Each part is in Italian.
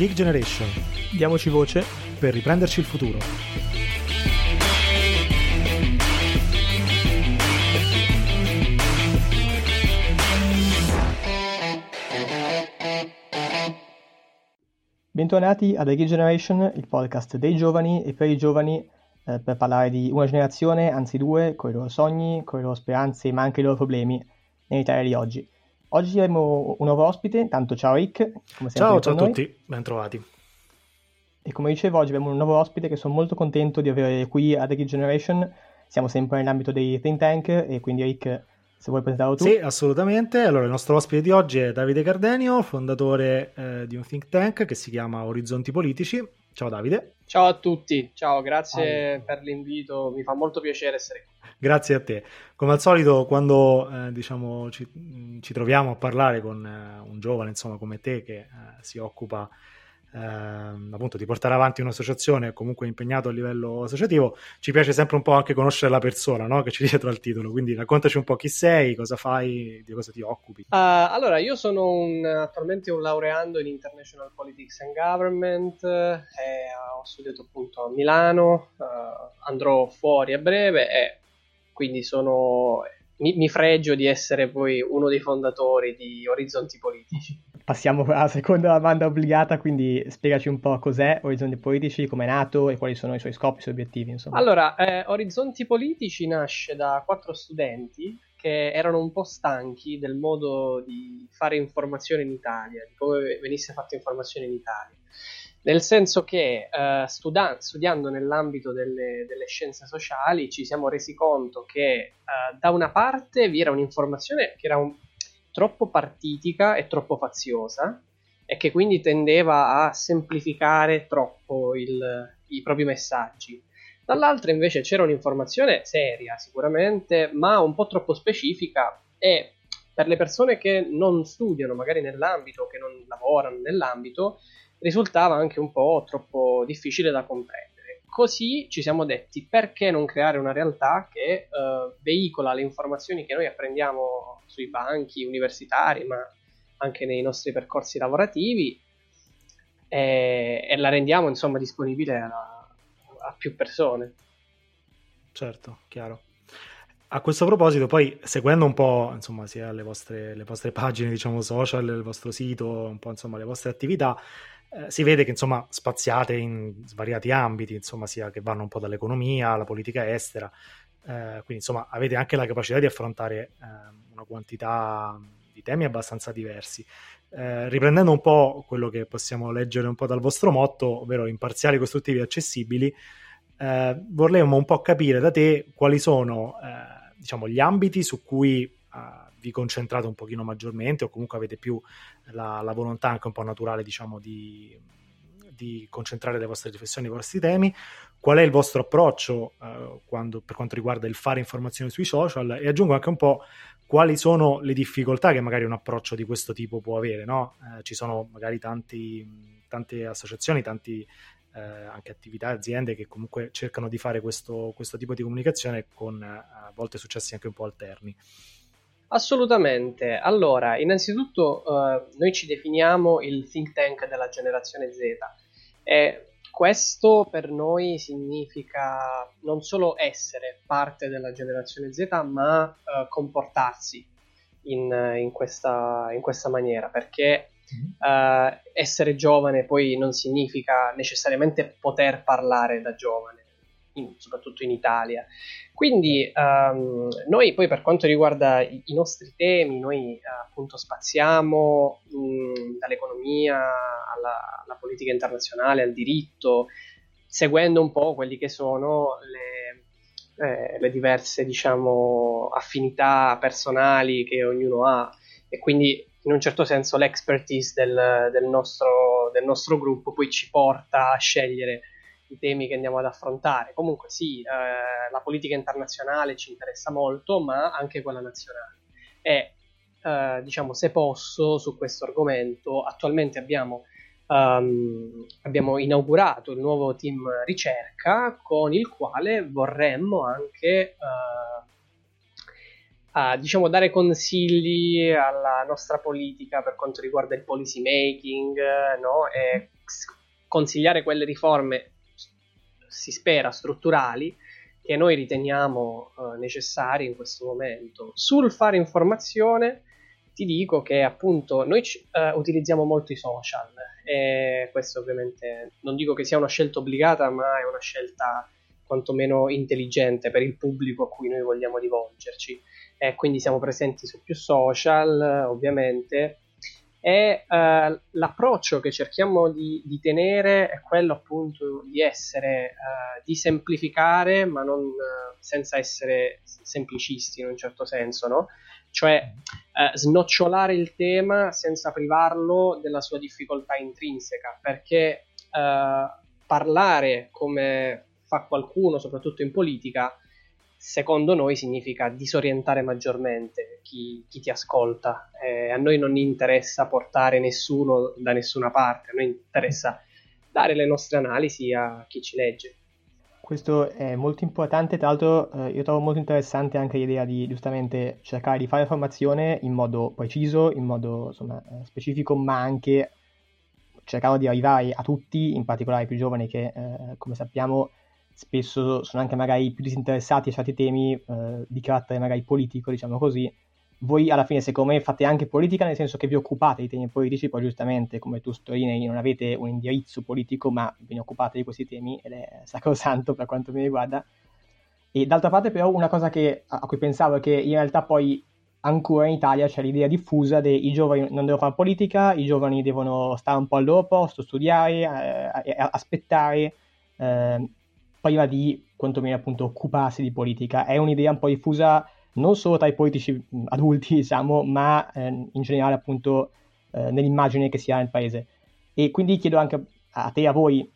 Geek Generation. Diamoci voce per riprenderci il futuro. Bentornati a The Geek Generation, il podcast dei giovani e per i giovani eh, per parlare di una generazione, anzi due, con i loro sogni, con le loro speranze, ma anche i loro problemi nell'Italia di oggi. Oggi avremo un nuovo ospite, intanto ciao Rick. Come ciao, ciao a tutti, ben trovati. E come dicevo, oggi abbiamo un nuovo ospite che sono molto contento di avere qui a The Geek Generation. Siamo sempre nell'ambito dei think tank e quindi Rick, se vuoi presentarlo tu. Sì, assolutamente. Allora, il nostro ospite di oggi è Davide Cardenio, fondatore eh, di un think tank che si chiama Orizzonti Politici. Ciao Davide. Ciao a tutti, ciao, grazie ah. per l'invito, mi fa molto piacere essere qui. Grazie a te. Come al solito, quando eh, diciamo, ci, ci, troviamo a parlare con eh, un giovane insomma, come te che eh, si occupa ehm, appunto di portare avanti un'associazione comunque impegnato a livello associativo, ci piace sempre un po' anche conoscere la persona no? che ci dietro al titolo. Quindi raccontaci un po' chi sei, cosa fai, di cosa ti occupi. Uh, allora, io sono un, attualmente un laureando in International Politics and Government, e ho studiato appunto a Milano, uh, andrò fuori a breve e quindi sono mi, mi, fregio di essere poi uno dei fondatori di Orizzonti Politici. Passiamo alla seconda domanda obbligata, quindi spiegaci un po' cos'è Orizzonti Politici, come è nato e quali sono i suoi scopi, i suoi obiettivi. Insomma. Allora, eh, Orizzonti Politici nasce da quattro studenti che erano un po' stanchi del modo di fare informazione in Italia, di come venisse fatta informazione in Italia nel senso che uh, studa- studiando nell'ambito delle, delle, scienze sociali ci siamo resi conto che uh, da una parte vi era un'informazione che era un, troppo partitica e troppo faziosa e che quindi tendeva a semplificare troppo il, i propri messaggi. Dall'altra invece c'era un'informazione seria sicuramente, ma un po' troppo specifica e per le persone che non studiano magari nell'ambito, che non lavorano nell'ambito, risultava anche un po' troppo difficile da comprendere. Così ci siamo detti perché non creare una realtà che uh, veicola le informazioni che noi apprendiamo sui banchi universitari, ma anche nei nostri percorsi lavorativi e, e la rendiamo insomma disponibile a, a più persone. Certo, chiaro. A questo proposito, poi seguendo un po' insomma, sia le vostre, le vostre pagine, diciamo, social, il vostro sito, un po' insomma le vostre attività, eh, si vede che insomma spaziate in svariati ambiti, insomma, sia che vanno un po' dall'economia alla politica estera, eh, quindi insomma avete anche la capacità di affrontare eh, una quantità di temi abbastanza diversi. Eh, riprendendo un po' quello che possiamo leggere un po' dal vostro motto, ovvero imparziali, costruttivi e accessibili, eh, vorremmo un po' capire da te quali sono diciamo, gli ambiti su cui vi concentrate un pochino maggiormente o comunque avete più la, la volontà anche un po' naturale diciamo di, di, concentrare le vostre riflessioni, i vostri temi, qual è il vostro approccio eh, quando, per quanto riguarda il fare informazioni sui social e aggiungo anche un po' quali sono le difficoltà che magari un approccio di questo tipo può avere, no? eh, ci sono magari tanti, tante associazioni, tanti eh, anche attività, aziende che comunque cercano di fare questo, questo tipo di comunicazione con eh, a volte successi anche un po' alterni. Assolutamente. Allora, innanzitutto uh, noi ci definiamo il think tank della generazione Z e questo per noi significa non solo essere parte della generazione Z, ma uh, comportarsi in, in, questa, in, questa, maniera, perché uh, essere giovane poi non significa necessariamente poter parlare da giovane in, soprattutto in Italia. Quindi um, noi poi per quanto riguarda i, i nostri temi, noi uh, appunto spaziamo mh, dall'economia alla, alla, politica internazionale, al diritto, seguendo un po' quelli che sono le, eh, le diverse diciamo, affinità personali che ognuno ha e quindi in un certo senso l'expertise del, del, nostro, del nostro gruppo poi ci porta a scegliere i temi che andiamo ad affrontare. Comunque sì, eh, la politica internazionale ci interessa molto, ma anche quella nazionale. E eh, diciamo, se posso, su questo argomento, attualmente abbiamo, um, abbiamo inaugurato il nuovo team ricerca con il quale vorremmo anche uh, uh, diciamo, dare consigli alla nostra politica per quanto riguarda il policy making no? e consigliare quelle riforme, si spera, strutturali, che noi riteniamo uh, necessarie in questo momento. Sul fare informazione ti dico che appunto noi uh, utilizziamo molto i social e questo ovviamente non dico che sia una scelta obbligata, ma è una scelta quantomeno intelligente per il pubblico a cui noi vogliamo rivolgerci. E quindi siamo presenti su più social, ovviamente. E uh, l'approccio che cerchiamo di, di, tenere è quello appunto di essere, uh, di semplificare, ma non uh, senza essere semplicisti in un certo senso, no? Cioè snocciolare il tema senza privarlo della sua difficoltà intrinseca, perché parlare come fa qualcuno, soprattutto in politica, secondo noi significa disorientare maggiormente chi, chi ti ascolta. Eh, a noi non interessa portare nessuno da nessuna parte, a noi interessa dare le nostre analisi a chi ci legge. Questo è molto importante, tra l'altro eh, io trovo molto interessante anche l'idea di giustamente cercare di fare informazione in modo preciso, in modo insomma, eh, specifico, ma anche cercando di arrivare a tutti, in particolare ai più giovani che eh, come sappiamo spesso sono anche magari più disinteressati a certi temi eh, di carattere magari politico, diciamo così. Voi alla fine, secondo me, fate anche politica nel senso che vi occupate di temi politici, poi giustamente, come tu sottolinei, non avete un indirizzo politico, ma ne occupate di questi temi ed è sacrosanto per quanto mi riguarda. E d'altra parte, però, una cosa che, a cui pensavo è che in realtà poi ancora in Italia c'è l'idea diffusa che i giovani non devono fare politica, i giovani devono stare un po' al loro posto, studiare, eh, aspettare. Eh, prima di quantomeno appunto occuparsi di politica. È un'idea un po' diffusa non solo tra i politici adulti, diciamo, ma eh, in generale appunto eh, nell'immagine che si ha nel paese. E quindi chiedo anche a te e a voi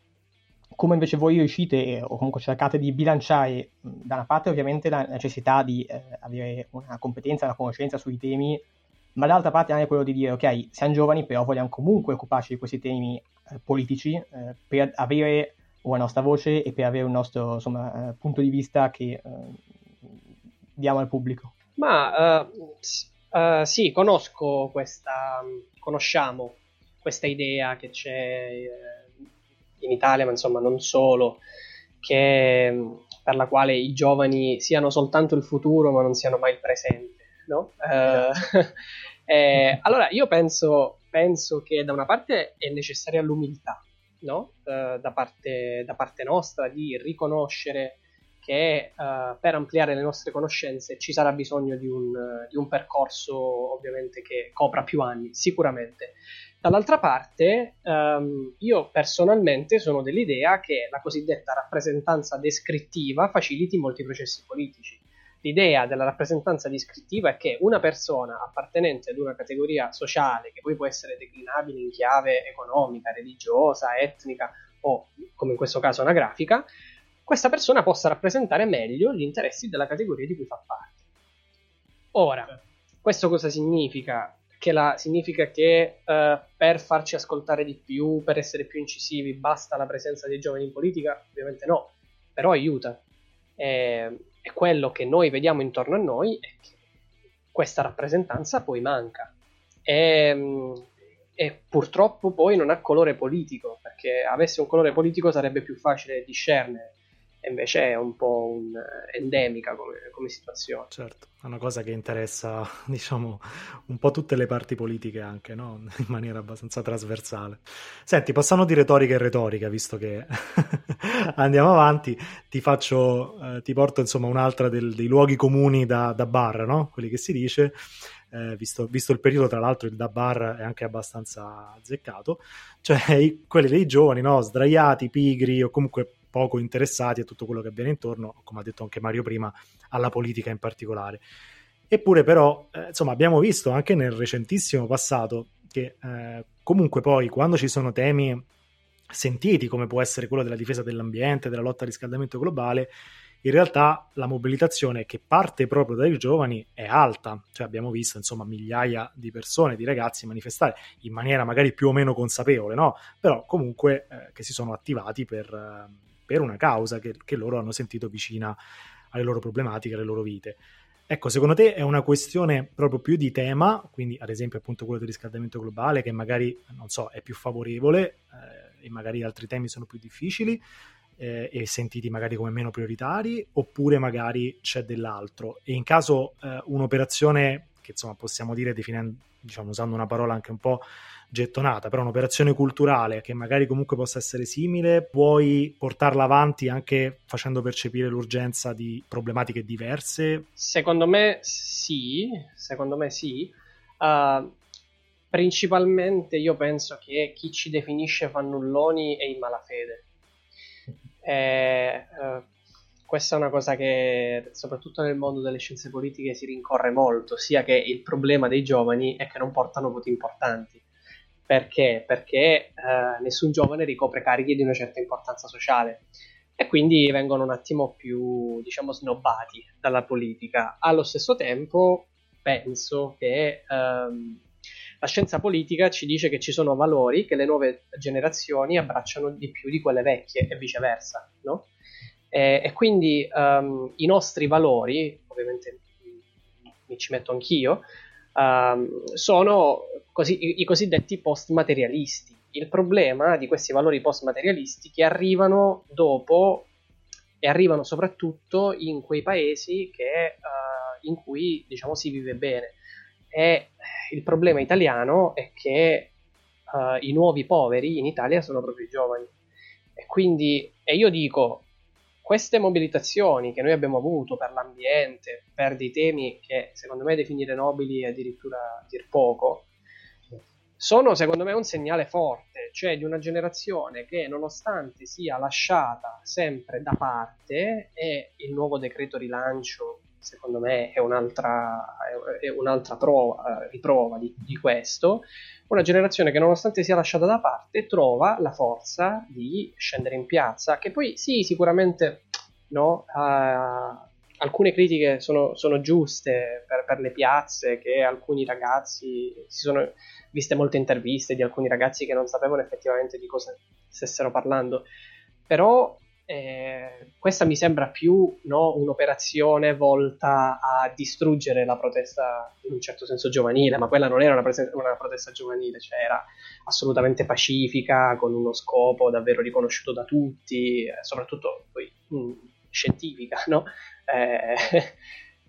come invece voi riuscite o comunque cercate di bilanciare da una parte ovviamente la necessità di eh, avere una competenza, una conoscenza sui temi, ma dall'altra parte anche quello di dire ok, siamo giovani però vogliamo comunque occuparci di questi temi eh, politici eh, per avere una nostra voce e per avere un nostro insomma, eh, punto di vista che eh, diamo al pubblico. Ma uh, sì, conosco questa, conosciamo questa idea che c'è in Italia, ma insomma non solo, che, per la quale i giovani siano soltanto il futuro ma non siano mai il presente. No? Uh, eh, allora io penso, penso che da una parte è necessaria l'umiltà, no? uh, da, parte, da, parte, nostra di riconoscere che uh, per ampliare le nostre conoscenze ci sarà bisogno di un, di un, percorso ovviamente che copra più anni, sicuramente. Dall'altra parte, um, io personalmente sono dell'idea che la cosiddetta rappresentanza descrittiva faciliti molti processi politici l'idea della rappresentanza descrittiva è che una persona appartenente ad una categoria sociale, che poi può essere declinabile in chiave economica, religiosa, etnica o, come in questo caso, anagrafica, questa persona possa rappresentare meglio gli interessi della categoria di cui fa parte. Ora, questo cosa significa? Che la, significa che uh, per farci ascoltare di più, per essere più incisivi, basta la presenza dei giovani in politica? Ovviamente no, però aiuta. Eh, e quello che noi vediamo intorno a noi è che questa rappresentanza poi manca. E, mm, e, purtroppo poi non ha colore politico, perché avesse un colore politico sarebbe più facile discernere e invece è un po' un, eh, endemica come, come, situazione. Certo, è una cosa che interessa, diciamo, un po' tutte le parti politiche anche, no? In maniera abbastanza trasversale. Senti, passando di retorica e retorica, visto che andiamo avanti, ti faccio, eh, ti porto insomma un'altra del, dei luoghi comuni da, da bar, no? Quelli che si dice. Eh, visto, visto, il periodo, tra l'altro, il da bar è anche abbastanza azzeccato, cioè i, quelli dei giovani, no? sdraiati, pigri o comunque poco interessati a tutto quello che avviene intorno, come ha detto anche Mario prima, alla politica in particolare. Eppure però, eh, insomma, abbiamo visto anche nel recentissimo passato che eh, comunque poi quando ci sono temi sentiti come può essere quello della difesa dell'ambiente, della lotta al riscaldamento globale, in realtà la mobilitazione che parte proprio dai giovani è alta, cioè abbiamo visto insomma migliaia di persone, di ragazzi manifestare in maniera magari più o meno consapevole, no? però comunque eh, che si sono attivati per, eh, per una causa che, che, loro hanno sentito vicina alle loro problematiche, alle loro vite. Ecco, secondo te è una questione proprio più di tema, quindi ad esempio appunto quello del riscaldamento globale che magari, non so, è più favorevole eh, e magari altri temi sono più difficili eh, e sentiti magari come meno prioritari, oppure magari c'è dell'altro. E in caso eh, un'operazione che insomma possiamo dire definendo, diciamo usando una parola anche un po' gettonata, però un'operazione culturale che magari comunque possa essere simile, puoi portarla avanti anche facendo percepire l'urgenza di problematiche diverse? Secondo me sì, secondo me sì. Uh, principalmente io penso che chi ci definisce fannulloni è in malafede. E, uh, questa è una cosa che soprattutto nel mondo delle scienze politiche si rincorre molto, sia che il problema dei giovani è che non portano voti importanti perché? Perché eh, nessun giovane ricopre cariche di una certa importanza sociale e quindi vengono un attimo più, diciamo, snobbati dalla politica. Allo stesso tempo, penso che ehm, la scienza politica ci dice che ci sono valori che le nuove generazioni abbracciano di più di quelle vecchie e viceversa, no? E, e quindi um, i nostri valori, ovviamente mi ci metto anch'io, um, sono così, i, i cosiddetti post-materialisti. Il problema di questi valori post-materialisti che arrivano dopo e arrivano soprattutto in quei paesi che, uh, in cui diciamo, si vive bene. E il problema italiano è che uh, i nuovi poveri in Italia sono proprio i giovani. E quindi, e io dico, queste mobilitazioni che noi abbiamo avuto per l'ambiente, per dei temi che secondo me definire nobili è addirittura dir poco, sono secondo me un segnale forte, cioè di una generazione che nonostante sia lasciata sempre da parte e il nuovo decreto rilancio secondo me è un'altra, è un'altra prova, riprova di, di, questo, una generazione che nonostante sia lasciata da parte trova la forza di scendere in piazza, che poi sì, sicuramente no, uh, alcune critiche sono, sono giuste per, per, le piazze, che alcuni ragazzi, si sono viste molte interviste di alcuni ragazzi che non sapevano effettivamente di cosa stessero parlando, però eh, questa mi sembra più no, un'operazione volta a distruggere la protesta in un certo senso giovanile, ma quella non era una, prese- una, protesta giovanile, cioè era assolutamente pacifica, con uno scopo davvero riconosciuto da tutti, eh, soprattutto poi mh, mm, scientifica, no? Eh,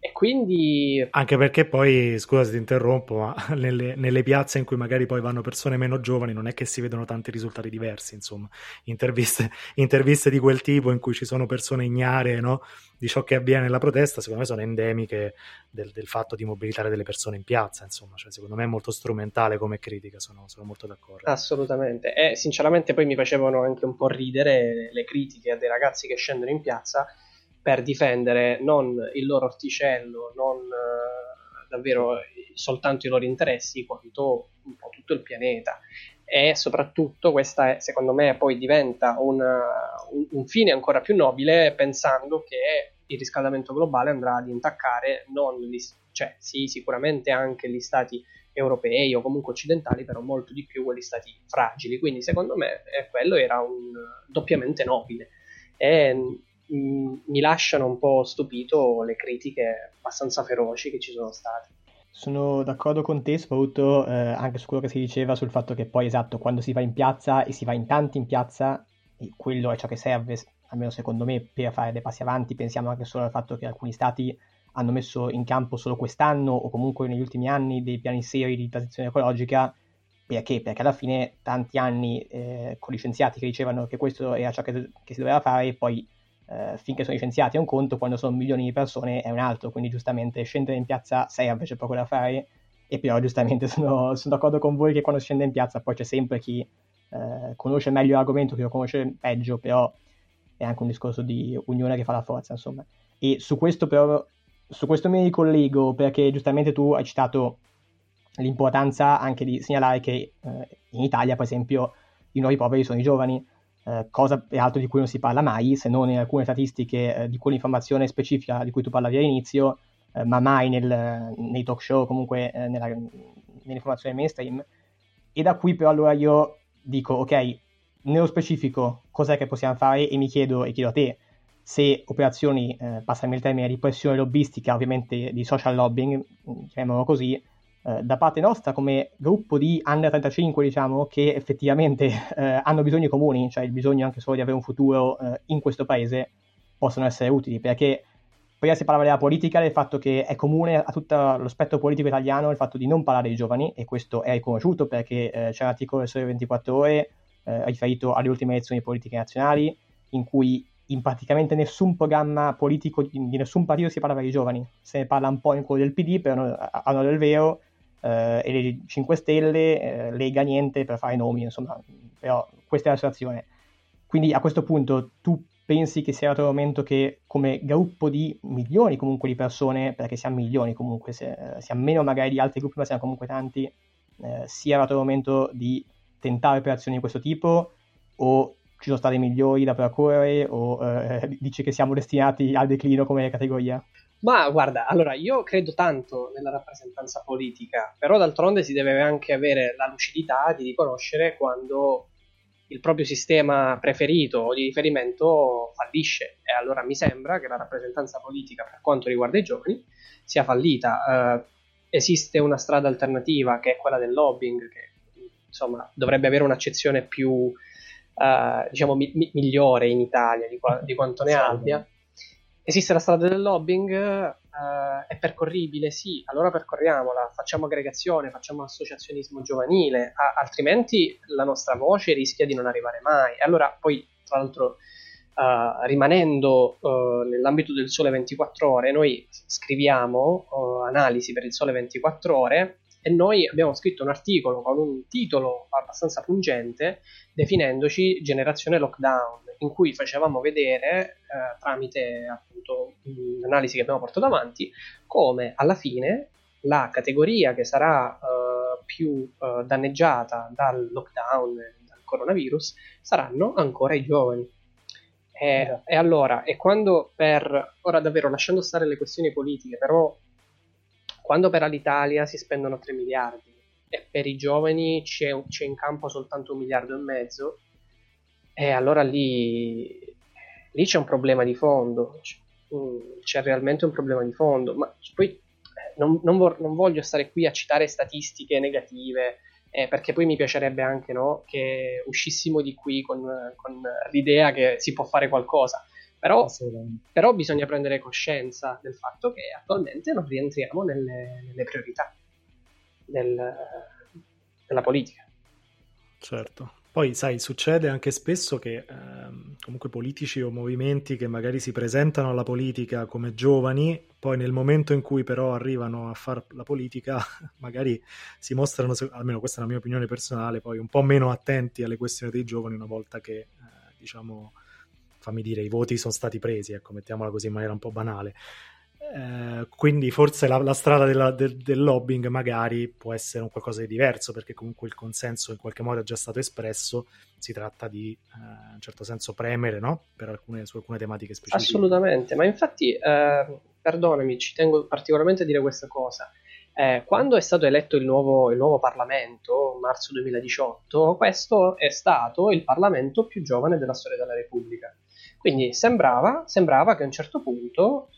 e quindi... Anche perché poi, scusa se ti interrompo, ma nelle, nelle, piazze in cui magari poi vanno persone meno giovani non è che si vedono tanti risultati diversi, insomma. Interviste, interviste di quel tipo in cui ci sono persone ignare no, di ciò che avviene nella protesta, secondo me sono endemiche del, del, fatto di mobilitare delle persone in piazza, insomma. Cioè, secondo me è molto strumentale come critica, sono, sono molto d'accordo. Assolutamente. E sinceramente poi mi facevano anche un po' ridere le critiche a dei ragazzi che scendono in piazza per difendere non il loro orticello, non eh, davvero soltanto i loro interessi, quanto un po' tutto il pianeta. E soprattutto questa, è, secondo me, poi diventa una, un, un fine ancora più nobile pensando che il riscaldamento globale andrà ad intaccare non gli, cioè sì, sicuramente anche gli stati europei o comunque occidentali, però molto di più quelli stati fragili. Quindi secondo me eh, quello era un doppiamente nobile. E mi lasciano un po' stupito le critiche abbastanza feroci che ci sono state. Sono d'accordo con te, soprattutto eh, anche su quello che si diceva sul fatto che poi, esatto, quando si va in piazza e si va in tanti in piazza, quello è ciò che serve, almeno secondo me, per fare dei passi avanti. Pensiamo anche solo al fatto che alcuni stati hanno messo in campo solo quest'anno o comunque negli ultimi anni dei piani seri di transizione ecologica. Perché? Perché alla fine tanti anni eh, con gli scienziati che dicevano che questo era ciò che, che si doveva fare, poi eh, finché sono licenziati è un conto, quando sono milioni di persone è un altro, quindi giustamente scendere in piazza serve, c'è poco da fare, e però giustamente sono, sono d'accordo con voi che quando scende in piazza poi c'è sempre chi eh, conosce meglio l'argomento, chi lo conosce peggio, però è anche un discorso di unione che fa la forza, insomma. E su questo però, su questo mi ricollego perché giustamente tu hai citato l'importanza anche di segnalare che eh, in Italia, per esempio, i nuovi poveri sono i giovani, eh, cosa peraltro di cui non si parla mai, se non in alcune statistiche eh, di quell'informazione specifica di cui tu parlavi all'inizio, eh, ma mai nel, nei talk show, comunque eh, nella, nell'informazione mainstream. E da qui però allora io dico, ok, nello specifico cos'è che possiamo fare e mi chiedo, e chiedo a te, se operazioni, eh, passami il termine, di pressione lobbistica, ovviamente di social lobbying, chiamiamolo così, eh, da parte nostra come gruppo di under 35, diciamo, che effettivamente eh, hanno bisogni comuni, cioè il bisogno anche solo di avere un futuro eh, in questo paese, possono essere utili, perché prima si parlava della politica, del fatto che è comune a tutto lo spettro politico italiano il fatto di non parlare dei giovani, e questo è riconosciuto perché eh, c'è un articolo del Sole 24 Ore eh, riferito alle ultime elezioni politiche nazionali, in cui in praticamente nessun programma politico di, nessun partito si parlava dei giovani, se ne parla un po' in quello del PD, però hanno del vero, eh, e le 5 Stelle, eh, Lega niente per fare nomi, insomma, però questa è la situazione. Quindi a questo punto tu pensi che sia arrivato il momento che come gruppo di milioni comunque di persone, perché siamo milioni comunque, se, eh, siamo meno magari di altri gruppi ma siamo comunque tanti, eh, sia arrivato il momento di tentare operazioni di questo tipo o ci sono stati migliori da percorrere o eh, dici che siamo destinati al declino come categoria? Ma guarda, allora io credo tanto nella rappresentanza politica, però d'altronde si deve anche avere la lucidità di riconoscere quando il proprio sistema preferito o di riferimento fallisce. E allora mi sembra che la rappresentanza politica per quanto riguarda i giovani sia fallita. Uh, esiste una strada alternativa che è quella del lobbying che insomma dovrebbe avere un'accezione più uh, diciamo mi- migliore in Italia di, qua- di quanto ne abbia Esiste la strada del lobbying, uh, è percorribile? Sì, allora percorriamola, facciamo aggregazione, facciamo associazionismo giovanile, a- altrimenti la nostra voce rischia di non arrivare mai. Allora, poi, tra l'altro, uh, rimanendo uh, nell'ambito del Sole 24 Ore, noi scriviamo analisi per il Sole 24 Ore e noi abbiamo scritto un articolo con un titolo abbastanza pungente definendoci generazione lockdown in cui facevamo vedere eh, tramite appunto l'analisi che abbiamo portato avanti come alla fine la categoria che sarà eh, più eh, danneggiata dal lockdown dal coronavirus saranno ancora i giovani. E, e, allora e quando per ora davvero lasciando stare le questioni politiche però quando per l'Italia si spendono 3 miliardi e per i giovani c'è, c'è in campo soltanto un miliardo e mezzo e allora lì, lì c'è un problema di fondo, mm, c'è realmente un problema di fondo, ma poi eh, non, non, vor- non voglio stare qui a citare statistiche negative, eh, perché poi mi piacerebbe anche no, che uscissimo di qui con, con, l'idea che si può fare qualcosa. Però, però, bisogna prendere coscienza del fatto che attualmente non rientriamo nelle, nelle priorità del, della politica. Certo. Poi, sai, succede anche spesso che ehm, comunque politici o movimenti che magari si presentano alla politica come giovani, poi nel momento in cui però arrivano a fare la politica, magari si mostrano, almeno questa è la mia opinione personale, poi un po' meno attenti alle questioni dei giovani una volta che, eh, diciamo, fammi dire, i voti sono stati presi, ecco, mettiamola così in maniera un po' banale. Eh, quindi forse la, la strada della, del, del, lobbying magari può essere un qualcosa di diverso perché comunque il consenso in qualche modo è già stato espresso si tratta di eh, in un certo senso premere no? alcune, su alcune tematiche specifiche assolutamente ma infatti eh, perdonami ci tengo particolarmente a dire questa cosa eh, quando è stato eletto il nuovo, il nuovo Parlamento, marzo 2018, questo è stato il Parlamento più giovane della storia della Repubblica. Quindi sembrava, sembrava che a un certo punto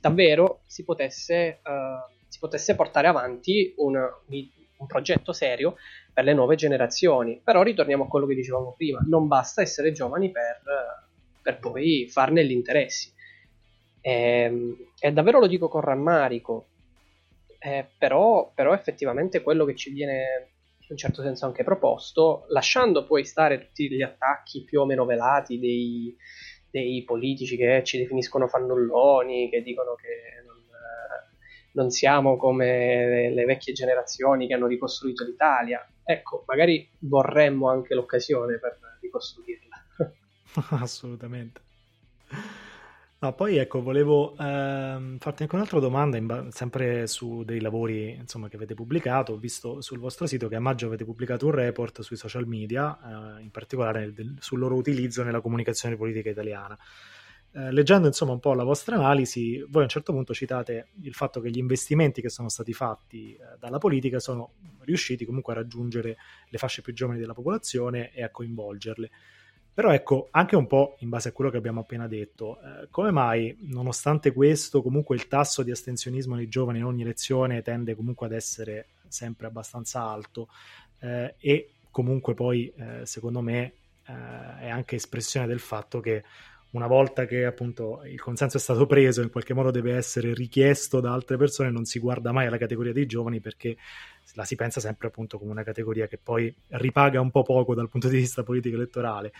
davvero si potesse, uh, si potesse portare avanti un, un, progetto serio per le nuove generazioni. Però ritorniamo a quello che dicevamo prima, non basta essere giovani per, per poi farne gli interessi. E, ehm, e, davvero lo dico con rammarico, eh, però, però effettivamente quello che ci viene in un certo senso anche proposto, lasciando poi stare tutti gli attacchi più o meno velati dei, dei politici che ci definiscono fannulloni, che dicono che non, non siamo come le vecchie generazioni che hanno ricostruito l'Italia. Ecco, magari vorremmo anche l'occasione per ricostruirla. Assolutamente. No, poi ecco, volevo ehm, farti anche un'altra domanda, ba- sempre su dei lavori insomma, che avete pubblicato. Ho visto sul vostro sito che a maggio avete pubblicato un report sui social media, eh, in particolare del, sul loro utilizzo nella comunicazione politica italiana. Eh, leggendo insomma un po' la vostra analisi, voi a un certo punto citate il fatto che gli investimenti che sono stati fatti eh, dalla politica sono riusciti comunque a raggiungere le fasce più giovani della popolazione e a coinvolgerle. Però ecco, anche un po' in base a quello che abbiamo appena detto, eh, come mai, nonostante questo, comunque il tasso di astensionismo nei giovani in ogni elezione tende comunque ad essere sempre abbastanza alto eh, e comunque poi, eh, secondo me, eh, è anche espressione del fatto che una volta che appunto il consenso è stato preso, in qualche modo deve essere richiesto da altre persone, non si guarda mai alla categoria dei giovani perché la si pensa sempre appunto come una categoria che poi ripaga un po' poco dal punto di vista politico elettorale.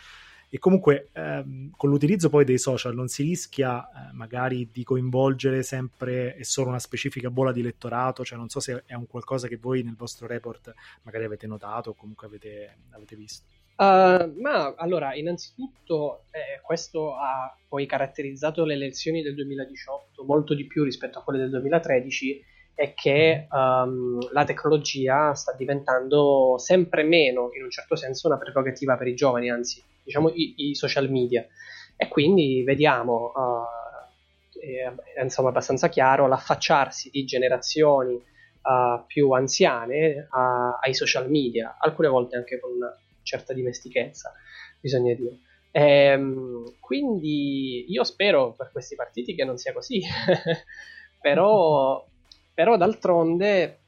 E comunque ehm, con l'utilizzo poi dei social non si rischia eh, magari di coinvolgere sempre e solo una specifica bolla di elettorato, cioè non so se è un qualcosa che voi nel vostro report magari avete notato o comunque avete, avete visto. Uh, ma allora, innanzitutto, eh, questo ha poi caratterizzato le elezioni del 2018 molto di più rispetto a quelle del 2013 è che um, la tecnologia sta diventando sempre meno, in un certo senso, una prerogativa per i giovani, anzi, diciamo i, i social media. E quindi vediamo, uh, è, insomma, abbastanza chiaro, l'affacciarsi di generazioni uh, più anziane ai social media, alcune volte anche con certa dimestichezza, bisogna dire. Ehm, quindi io spero per questi partiti che non sia così, però, però d'altronde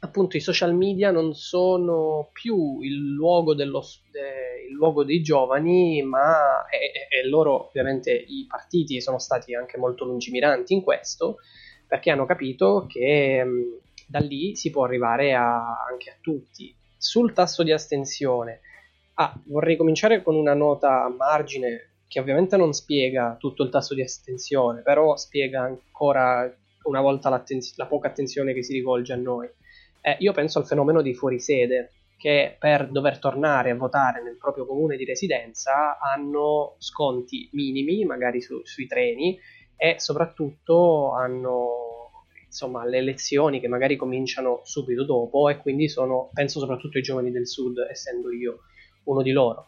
appunto i social media non sono più il luogo, dello, de, il luogo dei giovani, ma e, e, loro ovviamente i partiti sono stati anche molto lungimiranti in questo, perché hanno capito che mh, da lì si può arrivare a, anche a tutti. Sul tasso di astensione, Ah, vorrei cominciare con una nota a margine che ovviamente non spiega tutto il tasso di astensione, però spiega ancora una volta la poca attenzione che si rivolge a noi. Eh, io penso al fenomeno di fuorisede, che per dover tornare a votare nel proprio comune di residenza hanno sconti minimi, magari su, sui treni, e soprattutto hanno insomma, le elezioni che magari cominciano subito dopo e quindi sono, penso soprattutto ai giovani del sud, essendo io uno di loro.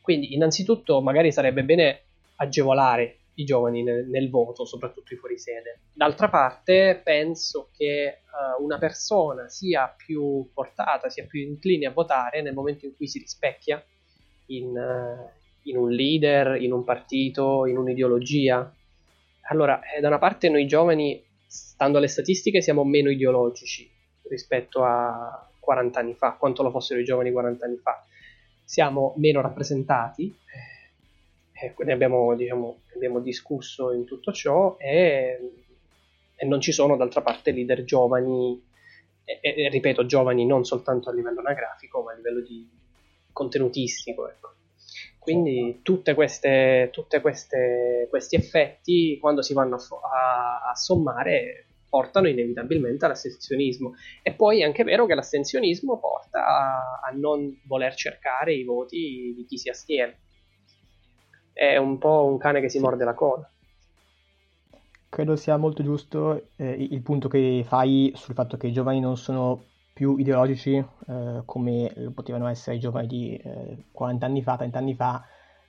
Quindi, innanzitutto, magari sarebbe bene agevolare i giovani nel, nel voto, soprattutto i fuorisede. D'altra parte, penso che uh, una persona sia più portata, sia più incline a votare nel momento in cui si rispecchia in, uh, in un leader, in un partito, in un'ideologia. Allora, eh, da una parte noi giovani, stando alle statistiche, siamo meno ideologici rispetto a 40 anni fa, quanto lo fossero i giovani 40 anni fa siamo meno rappresentati, eh, ne, abbiamo, diciamo, abbiamo, discusso in tutto ciò e, e, non ci sono d'altra parte leader giovani, e, e, ripeto giovani non soltanto a livello anagrafico ma a livello di contenutistico. Ecco. Quindi tutti questi effetti quando si vanno a, a, a sommare portano inevitabilmente all'astensionismo. E poi è anche vero che l'astensionismo porta a, a, non voler cercare i voti di chi si astiene. È un po' un cane che si morde la coda. Credo sia molto giusto eh, il punto che fai sul fatto che i giovani non sono più ideologici eh, come potevano essere i giovani di eh, 40 anni fa, 30 anni fa,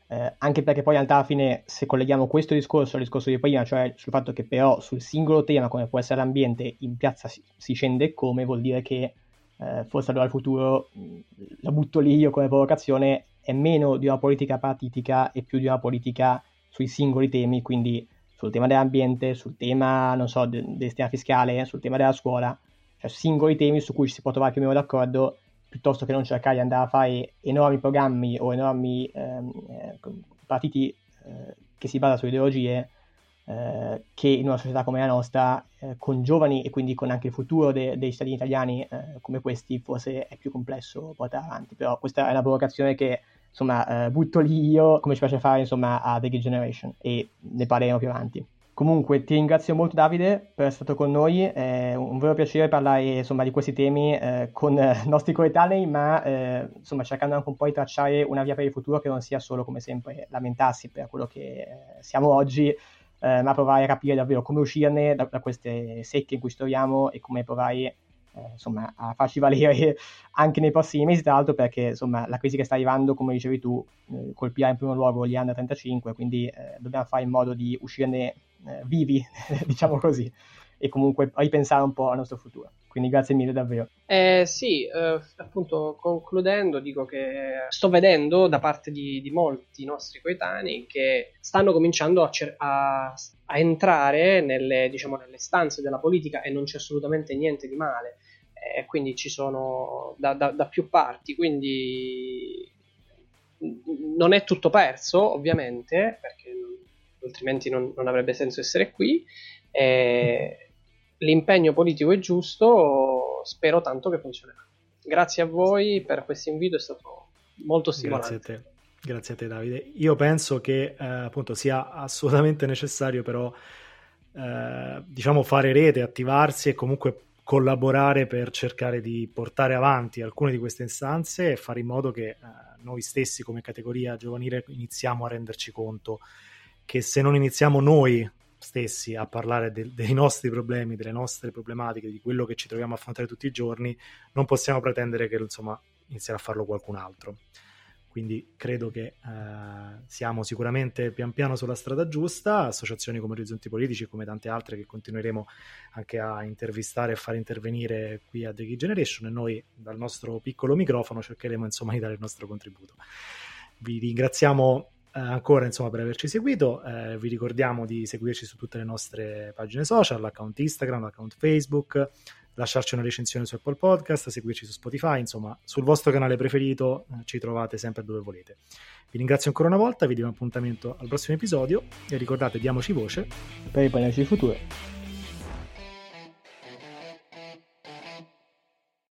eh, anche perché poi in realtà alla fine se colleghiamo questo discorso al discorso di prima, cioè sul fatto che però sul singolo tema come può essere l'ambiente in piazza si, si scende come, vuol dire che eh, forse allora il futuro, la butto lì io come provocazione, è meno di una politica partitica e più di una politica sui singoli temi, quindi sul tema dell'ambiente, sul tema, non so, del sistema fiscale, sul tema della scuola, cioè singoli temi su cui si può trovare più o meno d'accordo piuttosto che non cercare di andare a fare enormi programmi o enormi ehm, eh, partiti eh, che si basano su ideologie eh, che in una società come la nostra, eh, con giovani e quindi con anche il futuro de- dei cittadini italiani eh, come questi, forse è più complesso portare avanti. Però questa è una provocazione che insomma eh, butto lì io come ci piace fare insomma a The Generation e ne parleremo più avanti. Comunque ti ringrazio molto Davide per essere stato con noi, è un vero piacere parlare insomma, di questi temi eh, con i nostri coetanei, ma eh, insomma, cercando anche un po' di tracciare una via per il futuro che non sia solo come sempre lamentarsi per quello che eh, siamo oggi, eh, ma provare a capire davvero come uscirne da, da, queste secche in cui ci troviamo e come provare eh, insomma, a farci valere anche nei prossimi mesi, tra l'altro perché insomma, la crisi che sta arrivando, come dicevi tu, eh, colpirà in primo luogo gli under 35, quindi dobbiamo fare in modo di uscirne eh, vivi, diciamo così, e comunque ripensare un po' al nostro futuro. Quindi grazie mille davvero. Eh, sì, eh, appunto concludendo dico che sto vedendo da parte di, di molti nostri coetanei che stanno cominciando a, cer- a, a entrare nelle, diciamo, nelle stanze della politica e non c'è assolutamente niente di male. E quindi ci sono da, da, da più parti, quindi non è tutto perso, ovviamente, perché altrimenti non, non avrebbe senso essere qui. E l'impegno politico è giusto, spero tanto che funzionerà. Grazie a voi per questo invito, è stato molto stimolante. Grazie a te. Grazie a te Davide. Io penso che eh, appunto sia assolutamente necessario però eh, diciamo fare rete, attivarsi e comunque collaborare per cercare di portare avanti alcune di queste istanze e fare in modo che eh, noi stessi come categoria giovanile iniziamo a renderci conto che se non iniziamo noi stessi a parlare de- dei nostri problemi, delle nostre problematiche, di quello che ci troviamo a affrontare tutti i giorni, non possiamo pretendere che insomma inizierà a farlo qualcun altro. Quindi credo che eh, siamo sicuramente pian piano sulla strada giusta, associazioni come Orizzonti Politici e come tante altre che continueremo anche a intervistare e far intervenire qui a The Key Generation e noi dal nostro piccolo microfono cercheremo insomma di dare il nostro contributo. Vi ringraziamo ancora insomma per averci seguito eh, vi ricordiamo di seguirci su tutte le nostre pagine social l'account Instagram, l'account Facebook lasciarci una recensione su Apple Podcast seguirci su Spotify insomma sul vostro canale preferito eh, ci trovate sempre dove volete. Vi ringrazio ancora una volta vi un appuntamento al prossimo episodio e ricordate diamoci voce per il paneggio futuro